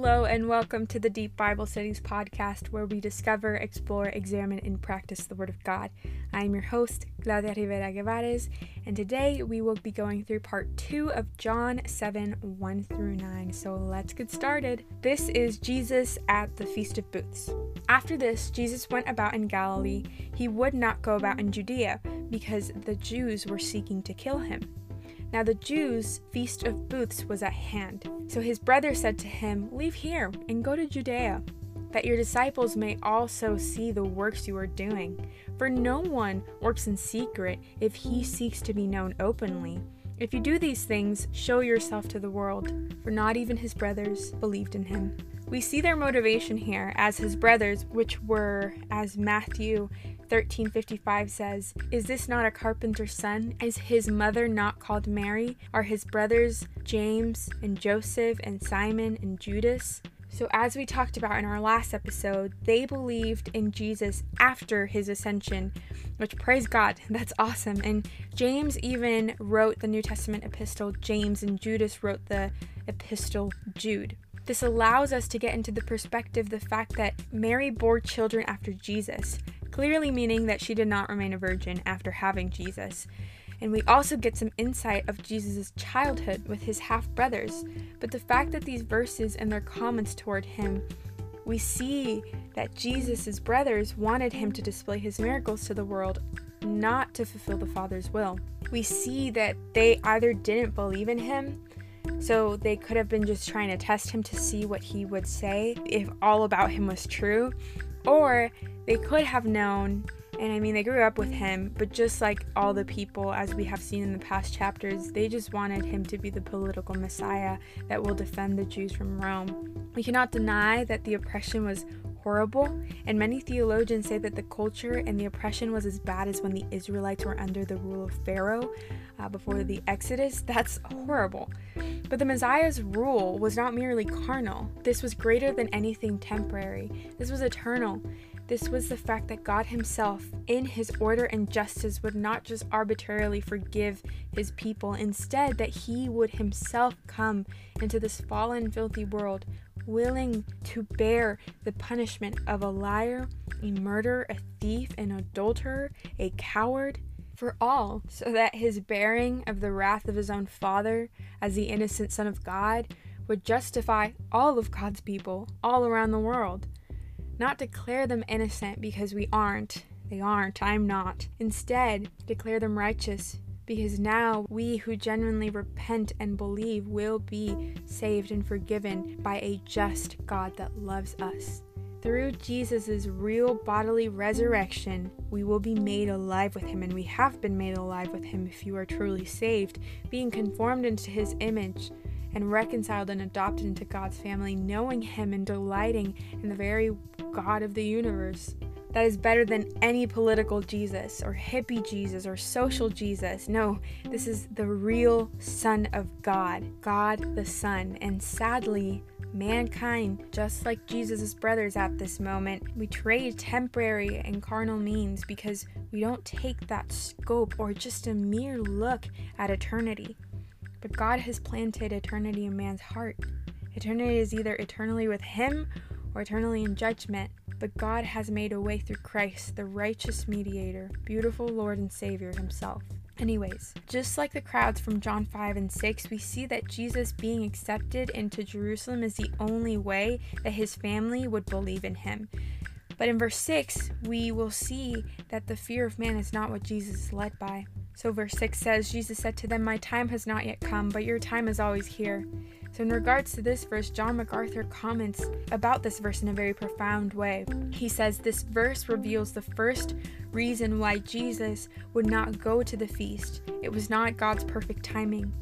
Hello, and welcome to the Deep Bible Studies podcast, where we discover, explore, examine, and practice the Word of God. I am your host, Claudia Rivera Guevara, and today we will be going through part two of John 7 1 through 9. So let's get started. This is Jesus at the Feast of Booths. After this, Jesus went about in Galilee. He would not go about in Judea because the Jews were seeking to kill him. Now the Jews' feast of booths was at hand. So his brother said to him, Leave here and go to Judea, that your disciples may also see the works you are doing. For no one works in secret if he seeks to be known openly. If you do these things, show yourself to the world, for not even his brothers believed in him. We see their motivation here as his brothers, which were, as Matthew 1355 says, Is this not a carpenter's son? Is his mother not called Mary? Are his brothers James and Joseph and Simon and Judas? So, as we talked about in our last episode, they believed in Jesus after his ascension, which praise God, that's awesome. And James even wrote the New Testament epistle, James, and Judas wrote the epistle, Jude. This allows us to get into the perspective the fact that Mary bore children after Jesus clearly meaning that she did not remain a virgin after having Jesus. And we also get some insight of Jesus' childhood with his half brothers. But the fact that these verses and their comments toward him, we see that Jesus' brothers wanted him to display his miracles to the world, not to fulfill the Father's will. We see that they either didn't believe in him, so they could have been just trying to test him to see what he would say if all about him was true, or they could have known, and I mean, they grew up with him, but just like all the people, as we have seen in the past chapters, they just wanted him to be the political messiah that will defend the Jews from Rome. We cannot deny that the oppression was horrible, and many theologians say that the culture and the oppression was as bad as when the Israelites were under the rule of Pharaoh uh, before the Exodus. That's horrible. But the Messiah's rule was not merely carnal, this was greater than anything temporary, this was eternal. This was the fact that God Himself, in His order and justice, would not just arbitrarily forgive His people, instead, that He would Himself come into this fallen, filthy world, willing to bear the punishment of a liar, a murderer, a thief, an adulterer, a coward, for all, so that his bearing of the wrath of his own Father as the innocent Son of God would justify all of God's people all around the world. Not declare them innocent because we aren't. They aren't. I'm not. Instead, declare them righteous because now we who genuinely repent and believe will be saved and forgiven by a just God that loves us. Through Jesus' real bodily resurrection, we will be made alive with him, and we have been made alive with him if you are truly saved, being conformed into his image and reconciled and adopted into God's family, knowing him and delighting in the very God of the universe. That is better than any political Jesus or hippie Jesus or social Jesus. No, this is the real Son of God, God the Son. And sadly, mankind, just like Jesus' brothers at this moment, we trade temporary and carnal means because we don't take that scope or just a mere look at eternity. But God has planted eternity in man's heart. Eternity is either eternally with Him or eternally in judgment. But God has made a way through Christ, the righteous mediator, beautiful Lord and Savior Himself. Anyways, just like the crowds from John 5 and 6, we see that Jesus being accepted into Jerusalem is the only way that his family would believe in him. But in verse 6, we will see that the fear of man is not what Jesus is led by. So, verse 6 says, Jesus said to them, My time has not yet come, but your time is always here. So, in regards to this verse, John MacArthur comments about this verse in a very profound way. He says, This verse reveals the first reason why Jesus would not go to the feast. It was not God's perfect timing.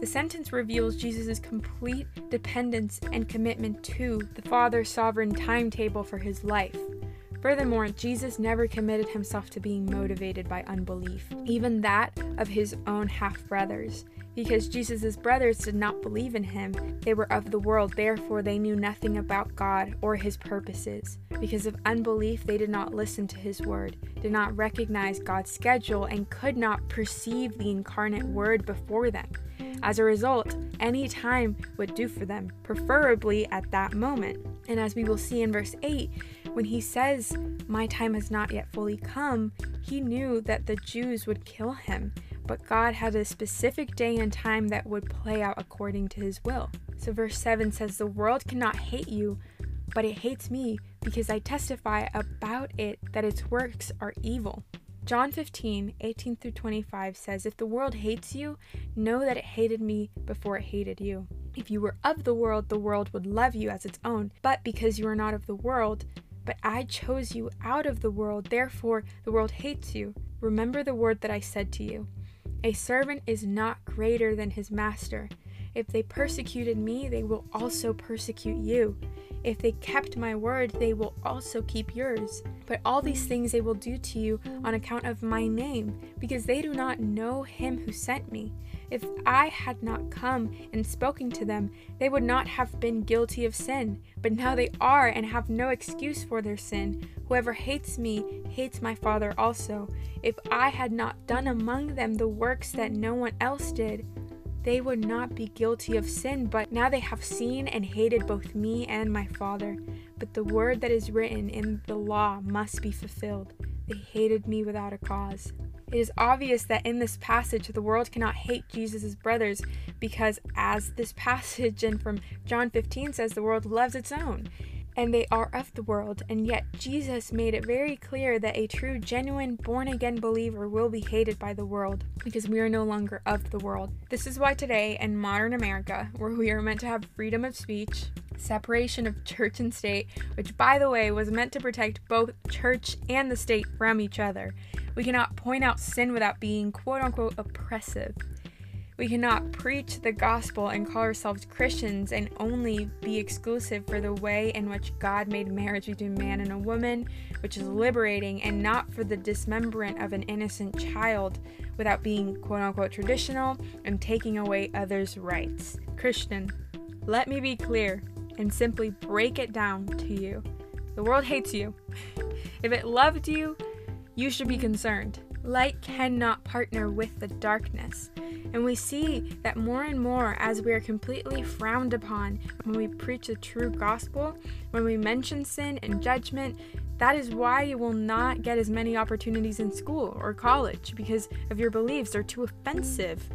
The sentence reveals Jesus' complete dependence and commitment to the Father's sovereign timetable for his life. Furthermore, Jesus never committed himself to being motivated by unbelief, even that of his own half brothers. Because Jesus' brothers did not believe in him, they were of the world, therefore they knew nothing about God or his purposes. Because of unbelief, they did not listen to his word, did not recognize God's schedule, and could not perceive the incarnate word before them. As a result, any time would do for them, preferably at that moment. And as we will see in verse 8, when he says, My time has not yet fully come, he knew that the Jews would kill him, but God had a specific day and time that would play out according to his will. So, verse 7 says, The world cannot hate you, but it hates me because I testify about it that its works are evil. John 15, 18 through 25 says, If the world hates you, know that it hated me before it hated you. If you were of the world, the world would love you as its own. But because you are not of the world, but I chose you out of the world, therefore the world hates you. Remember the word that I said to you A servant is not greater than his master. If they persecuted me, they will also persecute you. If they kept my word, they will also keep yours. But all these things they will do to you on account of my name, because they do not know him who sent me. If I had not come and spoken to them, they would not have been guilty of sin. But now they are and have no excuse for their sin. Whoever hates me hates my Father also. If I had not done among them the works that no one else did, they would not be guilty of sin, but now they have seen and hated both me and my Father. But the word that is written in the law must be fulfilled. They hated me without a cause. It is obvious that in this passage the world cannot hate Jesus' brothers because, as this passage and from John 15 says, the world loves its own and they are of the world, and yet Jesus made it very clear that a true, genuine, born again believer will be hated by the world because we are no longer of the world. This is why today, in modern America, where we are meant to have freedom of speech, separation of church and state, which, by the way, was meant to protect both church and the state from each other, we cannot point out sin without being quote unquote oppressive. We cannot preach the gospel and call ourselves Christians and only be exclusive for the way in which God made marriage between man and a woman, which is liberating, and not for the dismemberment of an innocent child without being quote unquote traditional and taking away others' rights. Christian, let me be clear and simply break it down to you. The world hates you. if it loved you, you should be concerned. Light cannot partner with the darkness. And we see that more and more as we are completely frowned upon when we preach the true gospel, when we mention sin and judgment, that is why you will not get as many opportunities in school or college because of your beliefs are too offensive.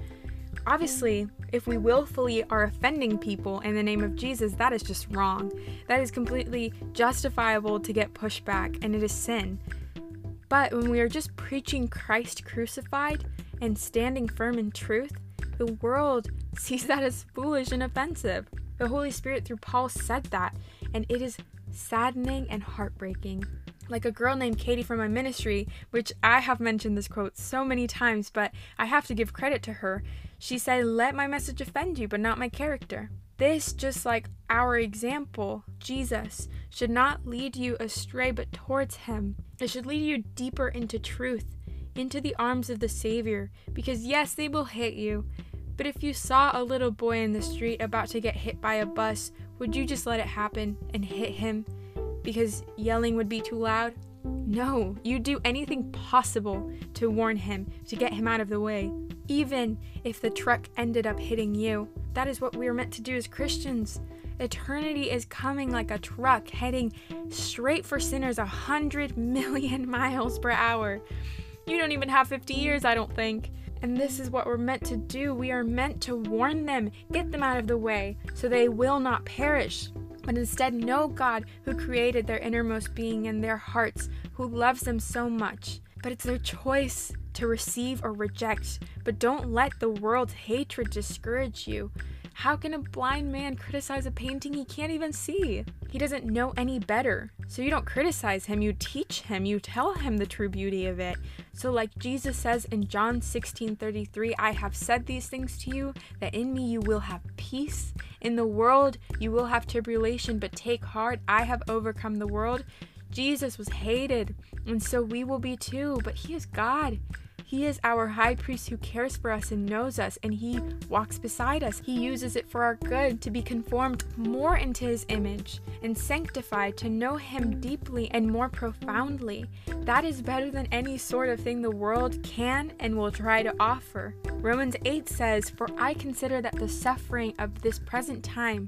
Obviously, if we willfully are offending people in the name of Jesus, that is just wrong. That is completely justifiable to get pushback, and it is sin. But when we are just preaching Christ crucified, and standing firm in truth, the world sees that as foolish and offensive. The Holy Spirit, through Paul, said that, and it is saddening and heartbreaking. Like a girl named Katie from my ministry, which I have mentioned this quote so many times, but I have to give credit to her. She said, Let my message offend you, but not my character. This, just like our example, Jesus, should not lead you astray, but towards Him. It should lead you deeper into truth into the arms of the Savior, because yes, they will hit you. But if you saw a little boy in the street about to get hit by a bus, would you just let it happen and hit him because yelling would be too loud? No, you'd do anything possible to warn him, to get him out of the way, even if the truck ended up hitting you. That is what we are meant to do as Christians. Eternity is coming like a truck heading straight for sinners a hundred million miles per hour. You don't even have 50 years, I don't think. And this is what we're meant to do. We are meant to warn them, get them out of the way, so they will not perish. But instead, know God who created their innermost being in their hearts, who loves them so much. But it's their choice to receive or reject. But don't let the world's hatred discourage you. How can a blind man criticize a painting he can't even see? He doesn't know any better. So you don't criticize him, you teach him, you tell him the true beauty of it. So like Jesus says in John 16:33, I have said these things to you that in me you will have peace. In the world you will have tribulation, but take heart, I have overcome the world. Jesus was hated, and so we will be too, but He is God. He is our high priest who cares for us and knows us, and He walks beside us. He uses it for our good to be conformed more into His image and sanctified to know Him deeply and more profoundly. That is better than any sort of thing the world can and will try to offer. Romans 8 says, For I consider that the suffering of this present time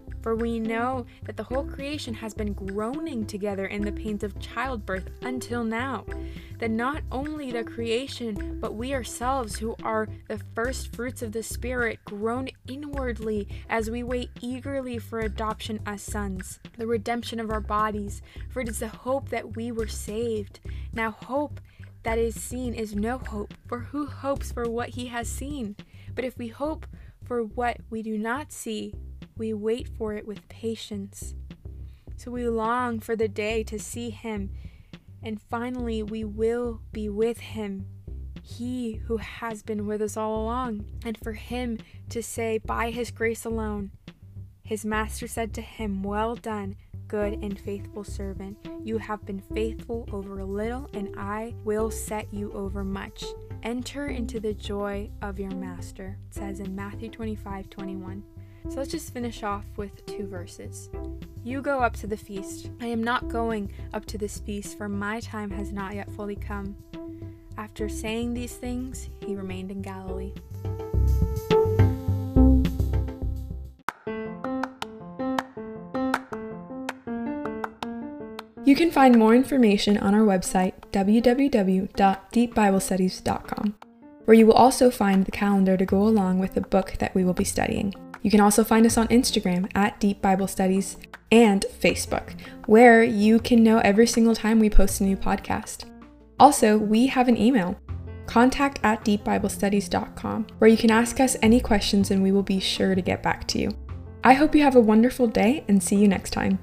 For we know that the whole creation has been groaning together in the pains of childbirth until now. That not only the creation, but we ourselves, who are the first fruits of the Spirit, groan inwardly as we wait eagerly for adoption as sons, the redemption of our bodies. For it is the hope that we were saved. Now, hope that is seen is no hope, for who hopes for what he has seen? But if we hope for what we do not see, we wait for it with patience. So we long for the day to see him, and finally we will be with him, he who has been with us all along, and for him to say, By his grace alone, his master said to him, Well done, good and faithful servant. You have been faithful over a little, and I will set you over much. Enter into the joy of your master, it says in Matthew 25 21. So let's just finish off with two verses. You go up to the feast. I am not going up to this feast, for my time has not yet fully come. After saying these things, he remained in Galilee. You can find more information on our website, www.deepbiblestudies.com, where you will also find the calendar to go along with the book that we will be studying. You can also find us on Instagram at Deep Bible Studies and Facebook, where you can know every single time we post a new podcast. Also, we have an email, contact at deepbiblestudies.com, where you can ask us any questions and we will be sure to get back to you. I hope you have a wonderful day and see you next time.